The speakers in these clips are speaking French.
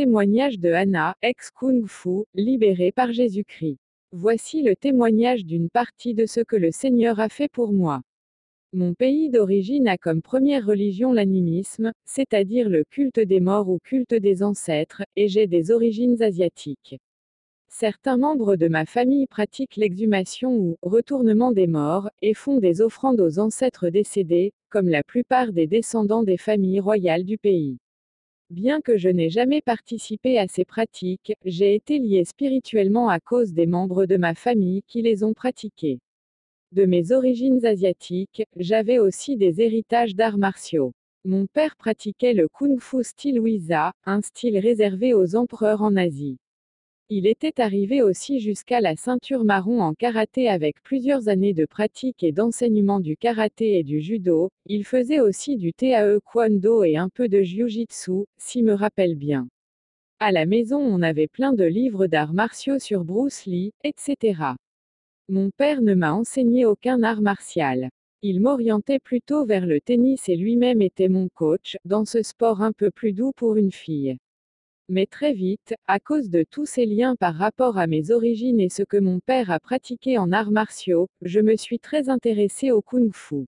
témoignage de Anna, ex-Kung Fu, libérée par Jésus-Christ. Voici le témoignage d'une partie de ce que le Seigneur a fait pour moi. Mon pays d'origine a comme première religion l'animisme, c'est-à-dire le culte des morts ou culte des ancêtres, et j'ai des origines asiatiques. Certains membres de ma famille pratiquent l'exhumation ou retournement des morts, et font des offrandes aux ancêtres décédés, comme la plupart des descendants des familles royales du pays. Bien que je n'ai jamais participé à ces pratiques, j'ai été lié spirituellement à cause des membres de ma famille qui les ont pratiquées. De mes origines asiatiques, j'avais aussi des héritages d'arts martiaux. Mon père pratiquait le kung fu style Wisa, un style réservé aux empereurs en Asie. Il était arrivé aussi jusqu'à la ceinture marron en karaté avec plusieurs années de pratique et d'enseignement du karaté et du judo. Il faisait aussi du TAE Kwando et un peu de jiu-jitsu, si me rappelle bien. À la maison, on avait plein de livres d'arts martiaux sur Bruce Lee, etc. Mon père ne m'a enseigné aucun art martial. Il m'orientait plutôt vers le tennis et lui-même était mon coach, dans ce sport un peu plus doux pour une fille. Mais très vite, à cause de tous ces liens par rapport à mes origines et ce que mon père a pratiqué en arts martiaux, je me suis très intéressé au kung fu.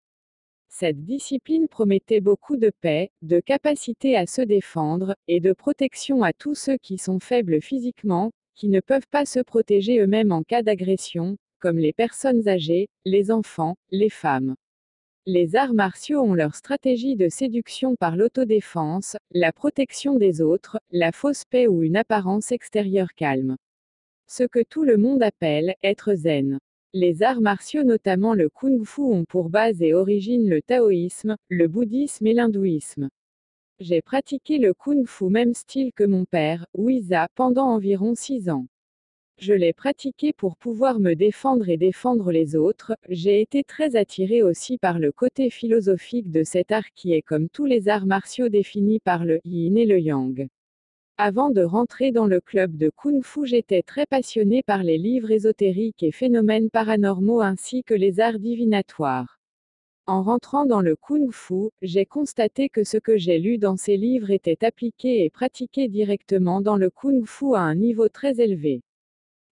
Cette discipline promettait beaucoup de paix, de capacité à se défendre, et de protection à tous ceux qui sont faibles physiquement, qui ne peuvent pas se protéger eux-mêmes en cas d'agression, comme les personnes âgées, les enfants, les femmes. Les arts martiaux ont leur stratégie de séduction par l'autodéfense, la protection des autres, la fausse paix ou une apparence extérieure calme. Ce que tout le monde appelle être zen. Les arts martiaux, notamment le kung fu, ont pour base et origine le taoïsme, le bouddhisme et l'hindouisme. J'ai pratiqué le kung fu même style que mon père, Wiza, pendant environ six ans. Je l'ai pratiqué pour pouvoir me défendre et défendre les autres. J'ai été très attiré aussi par le côté philosophique de cet art qui est comme tous les arts martiaux définis par le yin et le yang. Avant de rentrer dans le club de Kung Fu, j'étais très passionné par les livres ésotériques et phénomènes paranormaux ainsi que les arts divinatoires. En rentrant dans le Kung Fu, j'ai constaté que ce que j'ai lu dans ces livres était appliqué et pratiqué directement dans le Kung Fu à un niveau très élevé.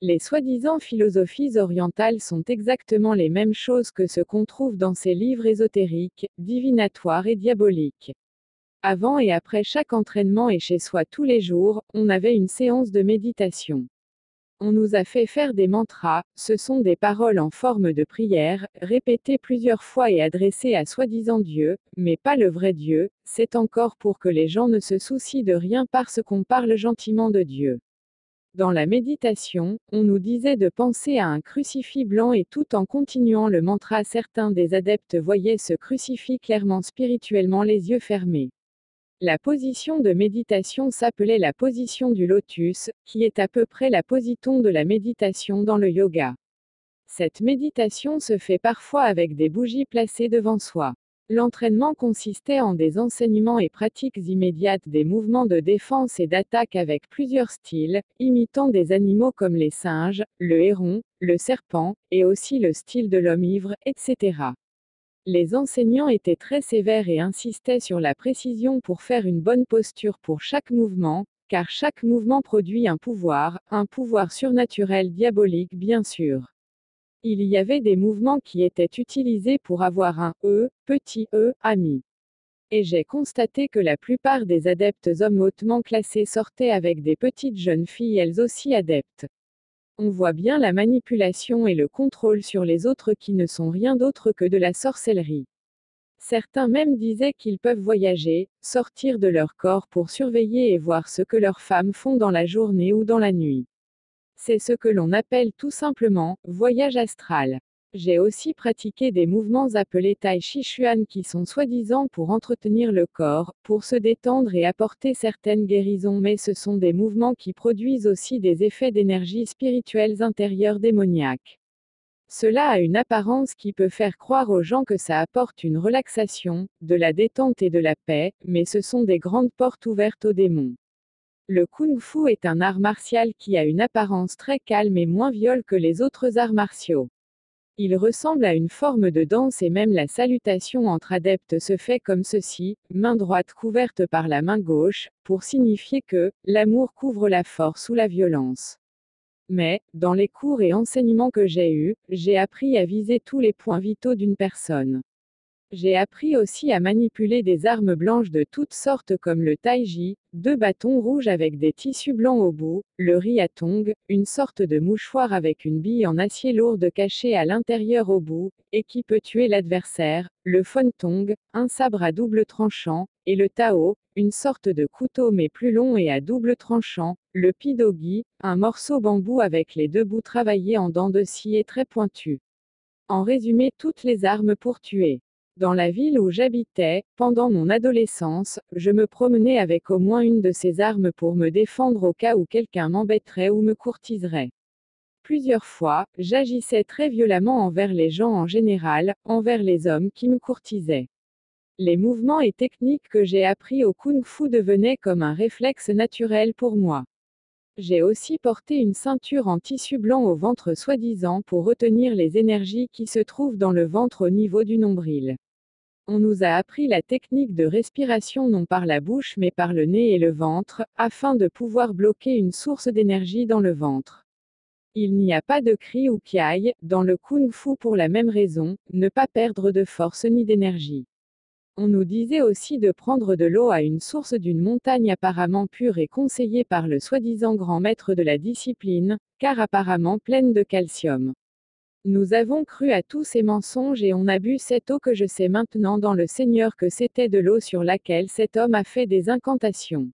Les soi-disant philosophies orientales sont exactement les mêmes choses que ce qu'on trouve dans ces livres ésotériques, divinatoires et diaboliques. Avant et après chaque entraînement et chez soi tous les jours, on avait une séance de méditation. On nous a fait faire des mantras, ce sont des paroles en forme de prière, répétées plusieurs fois et adressées à soi-disant Dieu, mais pas le vrai Dieu, c'est encore pour que les gens ne se soucient de rien parce qu'on parle gentiment de Dieu. Dans la méditation, on nous disait de penser à un crucifix blanc et tout en continuant le mantra certains des adeptes voyaient ce crucifix clairement spirituellement les yeux fermés. La position de méditation s'appelait la position du lotus, qui est à peu près la positon de la méditation dans le yoga. Cette méditation se fait parfois avec des bougies placées devant soi. L'entraînement consistait en des enseignements et pratiques immédiates des mouvements de défense et d'attaque avec plusieurs styles, imitant des animaux comme les singes, le héron, le serpent, et aussi le style de l'homme ivre, etc. Les enseignants étaient très sévères et insistaient sur la précision pour faire une bonne posture pour chaque mouvement, car chaque mouvement produit un pouvoir, un pouvoir surnaturel diabolique bien sûr. Il y avait des mouvements qui étaient utilisés pour avoir un E, petit e, ami. Et j'ai constaté que la plupart des adeptes hommes hautement classés sortaient avec des petites jeunes filles elles aussi adeptes. On voit bien la manipulation et le contrôle sur les autres qui ne sont rien d'autre que de la sorcellerie. Certains même disaient qu'ils peuvent voyager, sortir de leur corps pour surveiller et voir ce que leurs femmes font dans la journée ou dans la nuit. C'est ce que l'on appelle tout simplement voyage astral. J'ai aussi pratiqué des mouvements appelés Tai Chi Chuan qui sont soi-disant pour entretenir le corps, pour se détendre et apporter certaines guérisons, mais ce sont des mouvements qui produisent aussi des effets d'énergie spirituelle intérieure démoniaque. Cela a une apparence qui peut faire croire aux gens que ça apporte une relaxation, de la détente et de la paix, mais ce sont des grandes portes ouvertes aux démons. Le kung fu est un art martial qui a une apparence très calme et moins viole que les autres arts martiaux. Il ressemble à une forme de danse et même la salutation entre adeptes se fait comme ceci, main droite couverte par la main gauche, pour signifier que l'amour couvre la force ou la violence. Mais, dans les cours et enseignements que j'ai eus, j'ai appris à viser tous les points vitaux d'une personne. J'ai appris aussi à manipuler des armes blanches de toutes sortes comme le taiji, deux bâtons rouges avec des tissus blancs au bout, le riatong, une sorte de mouchoir avec une bille en acier lourde cachée à l'intérieur au bout, et qui peut tuer l'adversaire, le fontong, un sabre à double tranchant, et le tao, une sorte de couteau mais plus long et à double tranchant, le pidogi, un morceau bambou avec les deux bouts travaillés en dents de scie et très pointus. En résumé toutes les armes pour tuer. Dans la ville où j'habitais, pendant mon adolescence, je me promenais avec au moins une de ces armes pour me défendre au cas où quelqu'un m'embêterait ou me courtiserait. Plusieurs fois, j'agissais très violemment envers les gens en général, envers les hommes qui me courtisaient. Les mouvements et techniques que j'ai appris au kung fu devenaient comme un réflexe naturel pour moi. J'ai aussi porté une ceinture en tissu blanc au ventre soi-disant pour retenir les énergies qui se trouvent dans le ventre au niveau du nombril. On nous a appris la technique de respiration non par la bouche mais par le nez et le ventre, afin de pouvoir bloquer une source d'énergie dans le ventre. Il n'y a pas de cri ou kiai dans le kung fu pour la même raison, ne pas perdre de force ni d'énergie. On nous disait aussi de prendre de l'eau à une source d'une montagne apparemment pure et conseillée par le soi-disant grand maître de la discipline, car apparemment pleine de calcium. Nous avons cru à tous ces mensonges et on a bu cette eau que je sais maintenant dans le Seigneur que c'était de l'eau sur laquelle cet homme a fait des incantations.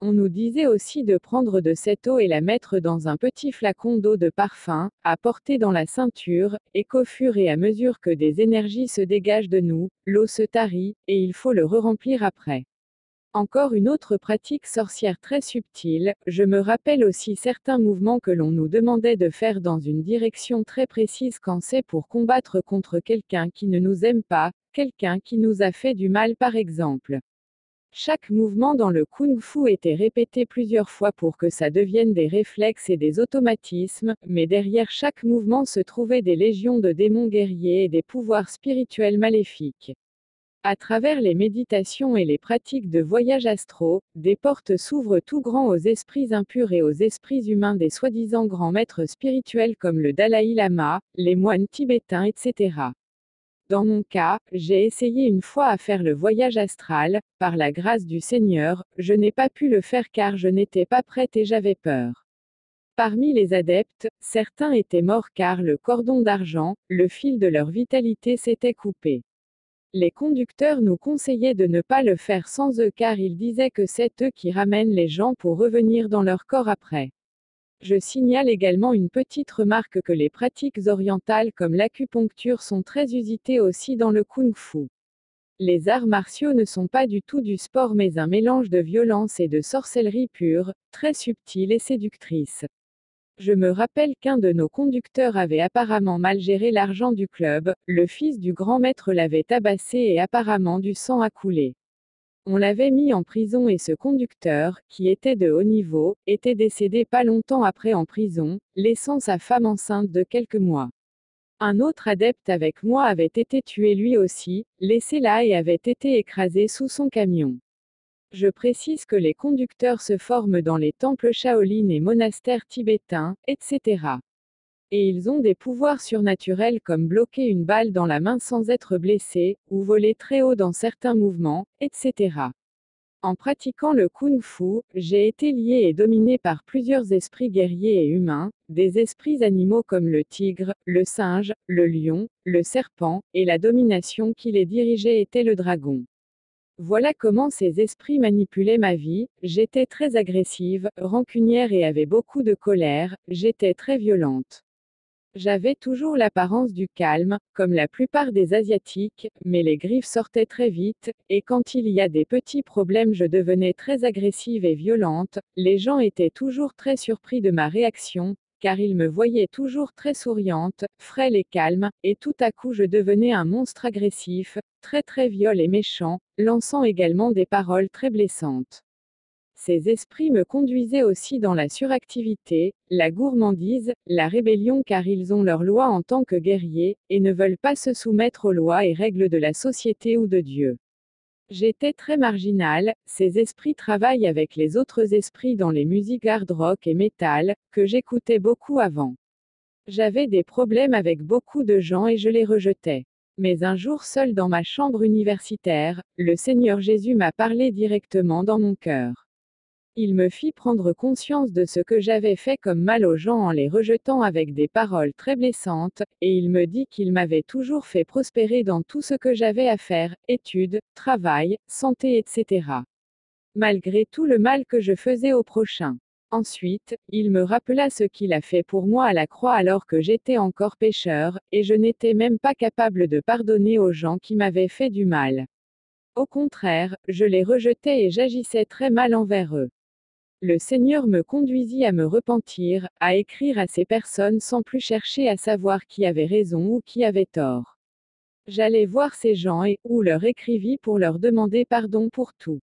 On nous disait aussi de prendre de cette eau et la mettre dans un petit flacon d'eau de parfum, à porter dans la ceinture, et qu'au fur et à mesure que des énergies se dégagent de nous, l'eau se tarit, et il faut le re-remplir après. Encore une autre pratique sorcière très subtile, je me rappelle aussi certains mouvements que l'on nous demandait de faire dans une direction très précise quand c'est pour combattre contre quelqu'un qui ne nous aime pas, quelqu'un qui nous a fait du mal par exemple. Chaque mouvement dans le kung fu était répété plusieurs fois pour que ça devienne des réflexes et des automatismes, mais derrière chaque mouvement se trouvaient des légions de démons guerriers et des pouvoirs spirituels maléfiques. À travers les méditations et les pratiques de voyage astro, des portes s'ouvrent tout grand aux esprits impurs et aux esprits humains des soi-disant grands maîtres spirituels comme le Dalai Lama, les moines tibétains, etc. Dans mon cas, j'ai essayé une fois à faire le voyage astral, par la grâce du Seigneur, je n'ai pas pu le faire car je n'étais pas prête et j'avais peur. Parmi les adeptes, certains étaient morts car le cordon d'argent, le fil de leur vitalité s'était coupé. Les conducteurs nous conseillaient de ne pas le faire sans eux car ils disaient que c'est eux qui ramènent les gens pour revenir dans leur corps après. Je signale également une petite remarque que les pratiques orientales comme l'acupuncture sont très usitées aussi dans le kung fu. Les arts martiaux ne sont pas du tout du sport mais un mélange de violence et de sorcellerie pure, très subtile et séductrice. Je me rappelle qu'un de nos conducteurs avait apparemment mal géré l'argent du club, le fils du grand maître l'avait tabassé et apparemment du sang a coulé. On l'avait mis en prison et ce conducteur, qui était de haut niveau, était décédé pas longtemps après en prison, laissant sa femme enceinte de quelques mois. Un autre adepte avec moi avait été tué lui aussi, laissé là et avait été écrasé sous son camion. Je précise que les conducteurs se forment dans les temples Shaolin et monastères tibétains, etc. Et ils ont des pouvoirs surnaturels comme bloquer une balle dans la main sans être blessé, ou voler très haut dans certains mouvements, etc. En pratiquant le kung fu, j'ai été lié et dominé par plusieurs esprits guerriers et humains, des esprits animaux comme le tigre, le singe, le lion, le serpent, et la domination qui les dirigeait était le dragon. Voilà comment ces esprits manipulaient ma vie, j'étais très agressive, rancunière et avais beaucoup de colère, j'étais très violente. J'avais toujours l'apparence du calme, comme la plupart des Asiatiques, mais les griffes sortaient très vite, et quand il y a des petits problèmes je devenais très agressive et violente, les gens étaient toujours très surpris de ma réaction, car ils me voyaient toujours très souriante, frêle et calme, et tout à coup je devenais un monstre agressif, très très viol et méchant, lançant également des paroles très blessantes. Ces esprits me conduisaient aussi dans la suractivité, la gourmandise, la rébellion car ils ont leurs lois en tant que guerriers, et ne veulent pas se soumettre aux lois et règles de la société ou de Dieu. J'étais très marginal, ces esprits travaillent avec les autres esprits dans les musiques hard rock et metal, que j'écoutais beaucoup avant. J'avais des problèmes avec beaucoup de gens et je les rejetais. Mais un jour seul dans ma chambre universitaire, le Seigneur Jésus m'a parlé directement dans mon cœur. Il me fit prendre conscience de ce que j'avais fait comme mal aux gens en les rejetant avec des paroles très blessantes, et il me dit qu'il m'avait toujours fait prospérer dans tout ce que j'avais à faire, études, travail, santé, etc. Malgré tout le mal que je faisais au prochain. Ensuite, il me rappela ce qu'il a fait pour moi à la croix alors que j'étais encore pécheur, et je n'étais même pas capable de pardonner aux gens qui m'avaient fait du mal. Au contraire, je les rejetais et j'agissais très mal envers eux. Le Seigneur me conduisit à me repentir, à écrire à ces personnes sans plus chercher à savoir qui avait raison ou qui avait tort. J'allais voir ces gens et, ou leur écrivis pour leur demander pardon pour tout.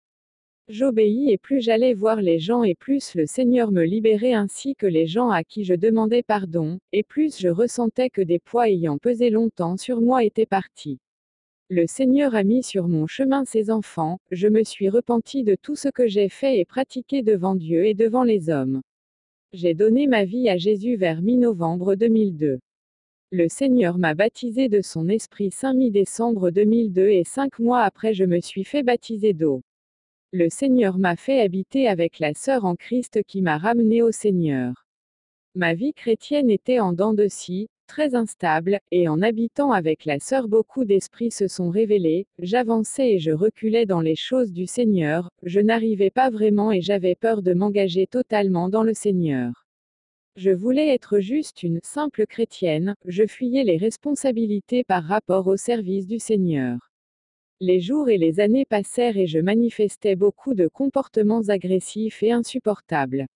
J'obéis et plus j'allais voir les gens et plus le Seigneur me libérait ainsi que les gens à qui je demandais pardon, et plus je ressentais que des poids ayant pesé longtemps sur moi étaient partis. Le Seigneur a mis sur mon chemin ses enfants, je me suis repenti de tout ce que j'ai fait et pratiqué devant Dieu et devant les hommes. J'ai donné ma vie à Jésus vers mi-novembre 2002. Le Seigneur m'a baptisé de son Esprit Saint mi-décembre 2002 et cinq mois après je me suis fait baptiser d'eau. Le Seigneur m'a fait habiter avec la sœur en Christ qui m'a ramené au Seigneur. Ma vie chrétienne était en dents de scie, très instable, et en habitant avec la sœur beaucoup d'esprits se sont révélés, j'avançais et je reculais dans les choses du Seigneur, je n'arrivais pas vraiment et j'avais peur de m'engager totalement dans le Seigneur. Je voulais être juste une simple chrétienne, je fuyais les responsabilités par rapport au service du Seigneur. Les jours et les années passèrent et je manifestais beaucoup de comportements agressifs et insupportables.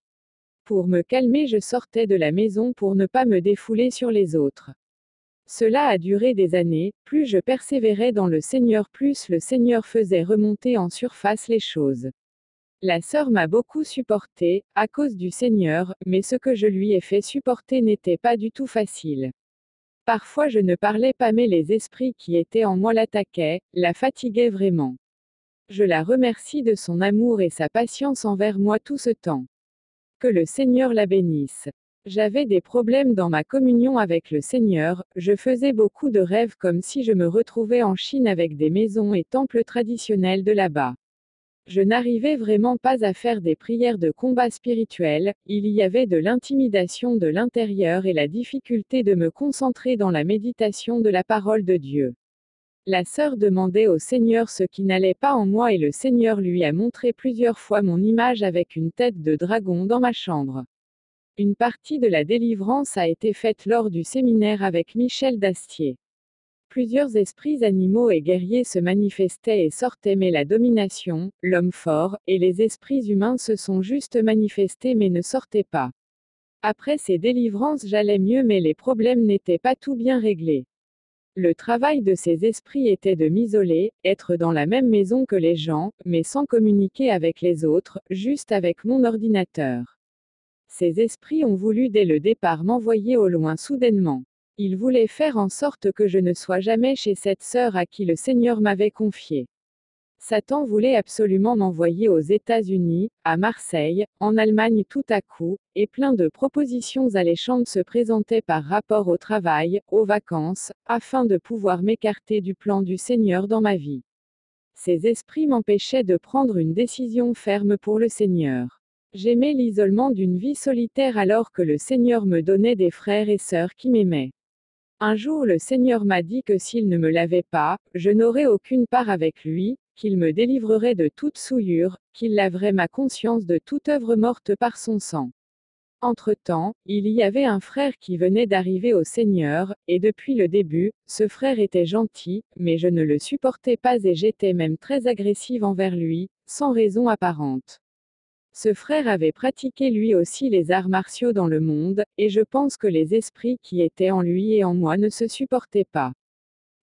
Pour me calmer, je sortais de la maison pour ne pas me défouler sur les autres. Cela a duré des années, plus je persévérais dans le Seigneur, plus le Seigneur faisait remonter en surface les choses. La sœur m'a beaucoup supporté, à cause du Seigneur, mais ce que je lui ai fait supporter n'était pas du tout facile. Parfois je ne parlais pas mais les esprits qui étaient en moi l'attaquaient, la fatiguaient vraiment. Je la remercie de son amour et sa patience envers moi tout ce temps. Que le Seigneur la bénisse. J'avais des problèmes dans ma communion avec le Seigneur, je faisais beaucoup de rêves comme si je me retrouvais en Chine avec des maisons et temples traditionnels de là-bas. Je n'arrivais vraiment pas à faire des prières de combat spirituel, il y avait de l'intimidation de l'intérieur et la difficulté de me concentrer dans la méditation de la parole de Dieu. La sœur demandait au Seigneur ce qui n'allait pas en moi et le Seigneur lui a montré plusieurs fois mon image avec une tête de dragon dans ma chambre. Une partie de la délivrance a été faite lors du séminaire avec Michel Dastier. Plusieurs esprits animaux et guerriers se manifestaient et sortaient mais la domination, l'homme fort, et les esprits humains se sont juste manifestés mais ne sortaient pas. Après ces délivrances j'allais mieux mais les problèmes n'étaient pas tout bien réglés. Le travail de ces esprits était de m'isoler, être dans la même maison que les gens, mais sans communiquer avec les autres, juste avec mon ordinateur. Ces esprits ont voulu dès le départ m'envoyer au loin soudainement. Ils voulaient faire en sorte que je ne sois jamais chez cette sœur à qui le Seigneur m'avait confié. Satan voulait absolument m'envoyer aux États-Unis, à Marseille, en Allemagne tout à coup, et plein de propositions alléchantes se présentaient par rapport au travail, aux vacances, afin de pouvoir m'écarter du plan du Seigneur dans ma vie. Ces esprits m'empêchaient de prendre une décision ferme pour le Seigneur. J'aimais l'isolement d'une vie solitaire alors que le Seigneur me donnait des frères et sœurs qui m'aimaient. Un jour le Seigneur m'a dit que s'il ne me lavait pas, je n'aurais aucune part avec lui, qu'il me délivrerait de toute souillure, qu'il laverait ma conscience de toute œuvre morte par son sang. Entre-temps, il y avait un frère qui venait d'arriver au Seigneur, et depuis le début, ce frère était gentil, mais je ne le supportais pas et j'étais même très agressive envers lui, sans raison apparente. Ce frère avait pratiqué lui aussi les arts martiaux dans le monde, et je pense que les esprits qui étaient en lui et en moi ne se supportaient pas.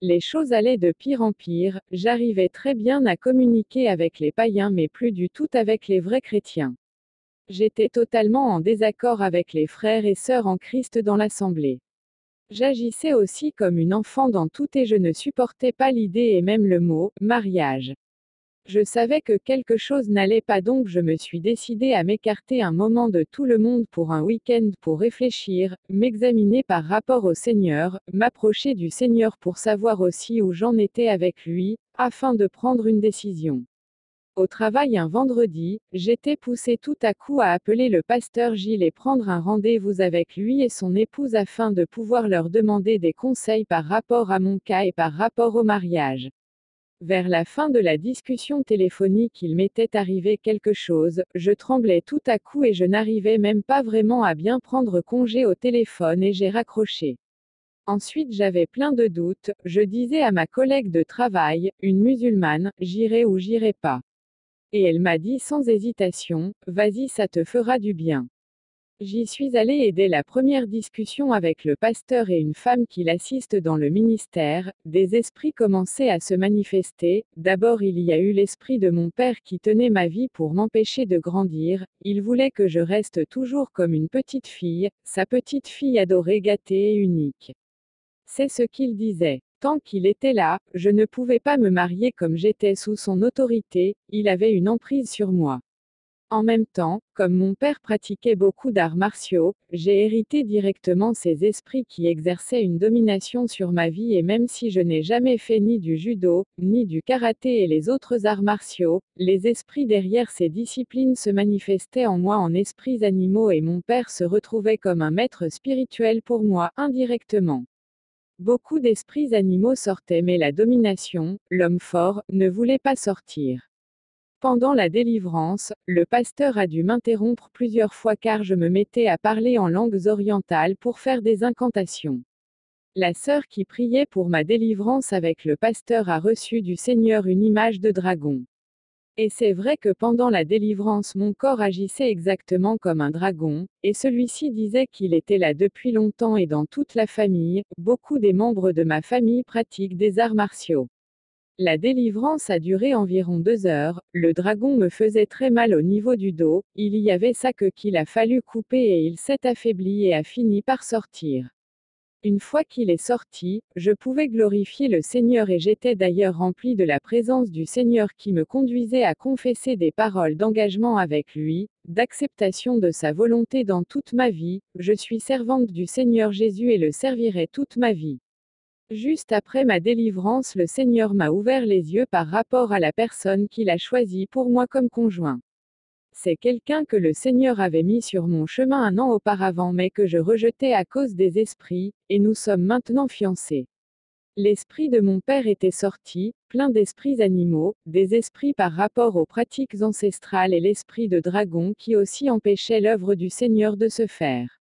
Les choses allaient de pire en pire, j'arrivais très bien à communiquer avec les païens mais plus du tout avec les vrais chrétiens. J'étais totalement en désaccord avec les frères et sœurs en Christ dans l'Assemblée. J'agissais aussi comme une enfant dans tout et je ne supportais pas l'idée et même le mot mariage. Je savais que quelque chose n'allait pas donc je me suis décidé à m'écarter un moment de tout le monde pour un week-end pour réfléchir, m'examiner par rapport au Seigneur, m'approcher du Seigneur pour savoir aussi où j'en étais avec lui, afin de prendre une décision. Au travail un vendredi, j'étais poussé tout à coup à appeler le pasteur Gilles et prendre un rendez-vous avec lui et son épouse afin de pouvoir leur demander des conseils par rapport à mon cas et par rapport au mariage. Vers la fin de la discussion téléphonique il m'était arrivé quelque chose, je tremblais tout à coup et je n'arrivais même pas vraiment à bien prendre congé au téléphone et j'ai raccroché. Ensuite j'avais plein de doutes, je disais à ma collègue de travail, une musulmane, j'irai ou j'irai pas. Et elle m'a dit sans hésitation, vas-y ça te fera du bien. J'y suis allée et dès la première discussion avec le pasteur et une femme qui l'assiste dans le ministère, des esprits commençaient à se manifester. D'abord il y a eu l'esprit de mon père qui tenait ma vie pour m'empêcher de grandir, il voulait que je reste toujours comme une petite fille, sa petite fille adorée gâtée et unique. C'est ce qu'il disait. Tant qu'il était là, je ne pouvais pas me marier comme j'étais sous son autorité, il avait une emprise sur moi. En même temps, comme mon père pratiquait beaucoup d'arts martiaux, j'ai hérité directement ces esprits qui exerçaient une domination sur ma vie et même si je n'ai jamais fait ni du judo, ni du karaté et les autres arts martiaux, les esprits derrière ces disciplines se manifestaient en moi en esprits animaux et mon père se retrouvait comme un maître spirituel pour moi, indirectement. Beaucoup d'esprits animaux sortaient mais la domination, l'homme fort, ne voulait pas sortir. Pendant la délivrance, le pasteur a dû m'interrompre plusieurs fois car je me mettais à parler en langues orientales pour faire des incantations. La sœur qui priait pour ma délivrance avec le pasteur a reçu du Seigneur une image de dragon. Et c'est vrai que pendant la délivrance mon corps agissait exactement comme un dragon, et celui-ci disait qu'il était là depuis longtemps et dans toute la famille, beaucoup des membres de ma famille pratiquent des arts martiaux. La délivrance a duré environ deux heures, le dragon me faisait très mal au niveau du dos, il y avait ça que qu'il a fallu couper et il s'est affaibli et a fini par sortir. Une fois qu'il est sorti, je pouvais glorifier le Seigneur et j'étais d'ailleurs rempli de la présence du Seigneur qui me conduisait à confesser des paroles d'engagement avec lui, d'acceptation de sa volonté dans toute ma vie, je suis servante du Seigneur Jésus et le servirai toute ma vie. Juste après ma délivrance, le Seigneur m'a ouvert les yeux par rapport à la personne qu'il a choisie pour moi comme conjoint. C'est quelqu'un que le Seigneur avait mis sur mon chemin un an auparavant mais que je rejetais à cause des esprits, et nous sommes maintenant fiancés. L'esprit de mon père était sorti, plein d'esprits animaux, des esprits par rapport aux pratiques ancestrales et l'esprit de dragon qui aussi empêchait l'œuvre du Seigneur de se faire.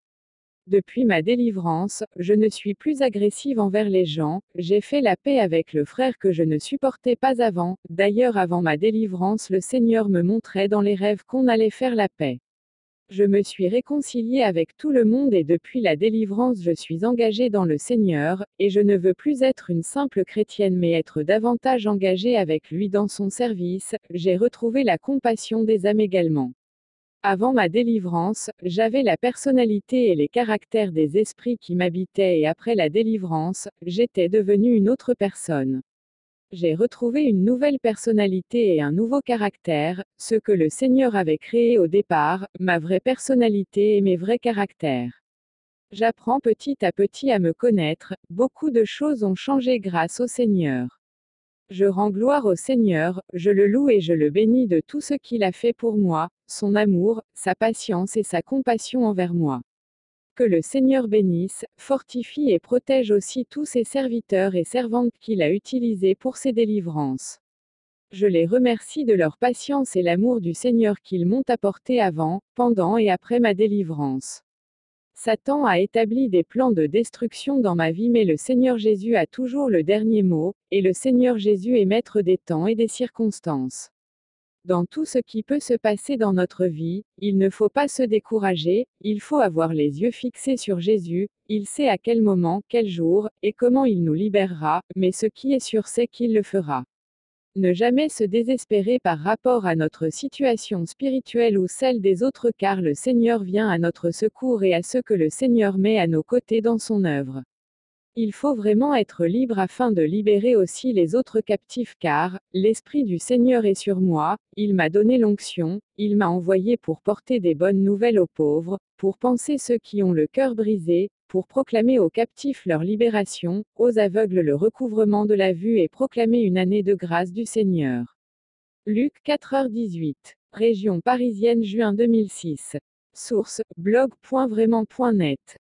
Depuis ma délivrance, je ne suis plus agressive envers les gens, j'ai fait la paix avec le frère que je ne supportais pas avant, d'ailleurs avant ma délivrance le Seigneur me montrait dans les rêves qu'on allait faire la paix. Je me suis réconciliée avec tout le monde et depuis la délivrance je suis engagée dans le Seigneur, et je ne veux plus être une simple chrétienne mais être davantage engagée avec lui dans son service, j'ai retrouvé la compassion des âmes également. Avant ma délivrance, j'avais la personnalité et les caractères des esprits qui m'habitaient et après la délivrance, j'étais devenue une autre personne. J'ai retrouvé une nouvelle personnalité et un nouveau caractère, ce que le Seigneur avait créé au départ, ma vraie personnalité et mes vrais caractères. J'apprends petit à petit à me connaître, beaucoup de choses ont changé grâce au Seigneur. Je rends gloire au Seigneur, je le loue et je le bénis de tout ce qu'il a fait pour moi, son amour, sa patience et sa compassion envers moi. Que le Seigneur bénisse, fortifie et protège aussi tous ses serviteurs et servantes qu'il a utilisés pour ses délivrances. Je les remercie de leur patience et l'amour du Seigneur qu'ils m'ont apporté avant, pendant et après ma délivrance. Satan a établi des plans de destruction dans ma vie mais le Seigneur Jésus a toujours le dernier mot, et le Seigneur Jésus est maître des temps et des circonstances. Dans tout ce qui peut se passer dans notre vie, il ne faut pas se décourager, il faut avoir les yeux fixés sur Jésus, il sait à quel moment, quel jour, et comment il nous libérera, mais ce qui est sûr c'est qu'il le fera. Ne jamais se désespérer par rapport à notre situation spirituelle ou celle des autres car le Seigneur vient à notre secours et à ce que le Seigneur met à nos côtés dans son œuvre. Il faut vraiment être libre afin de libérer aussi les autres captifs car, l'Esprit du Seigneur est sur moi, il m'a donné l'onction, il m'a envoyé pour porter des bonnes nouvelles aux pauvres, pour penser ceux qui ont le cœur brisé, pour proclamer aux captifs leur libération, aux aveugles le recouvrement de la vue et proclamer une année de grâce du Seigneur. Luc 4h18. Région parisienne juin 2006. Source, blog.vraiment.net.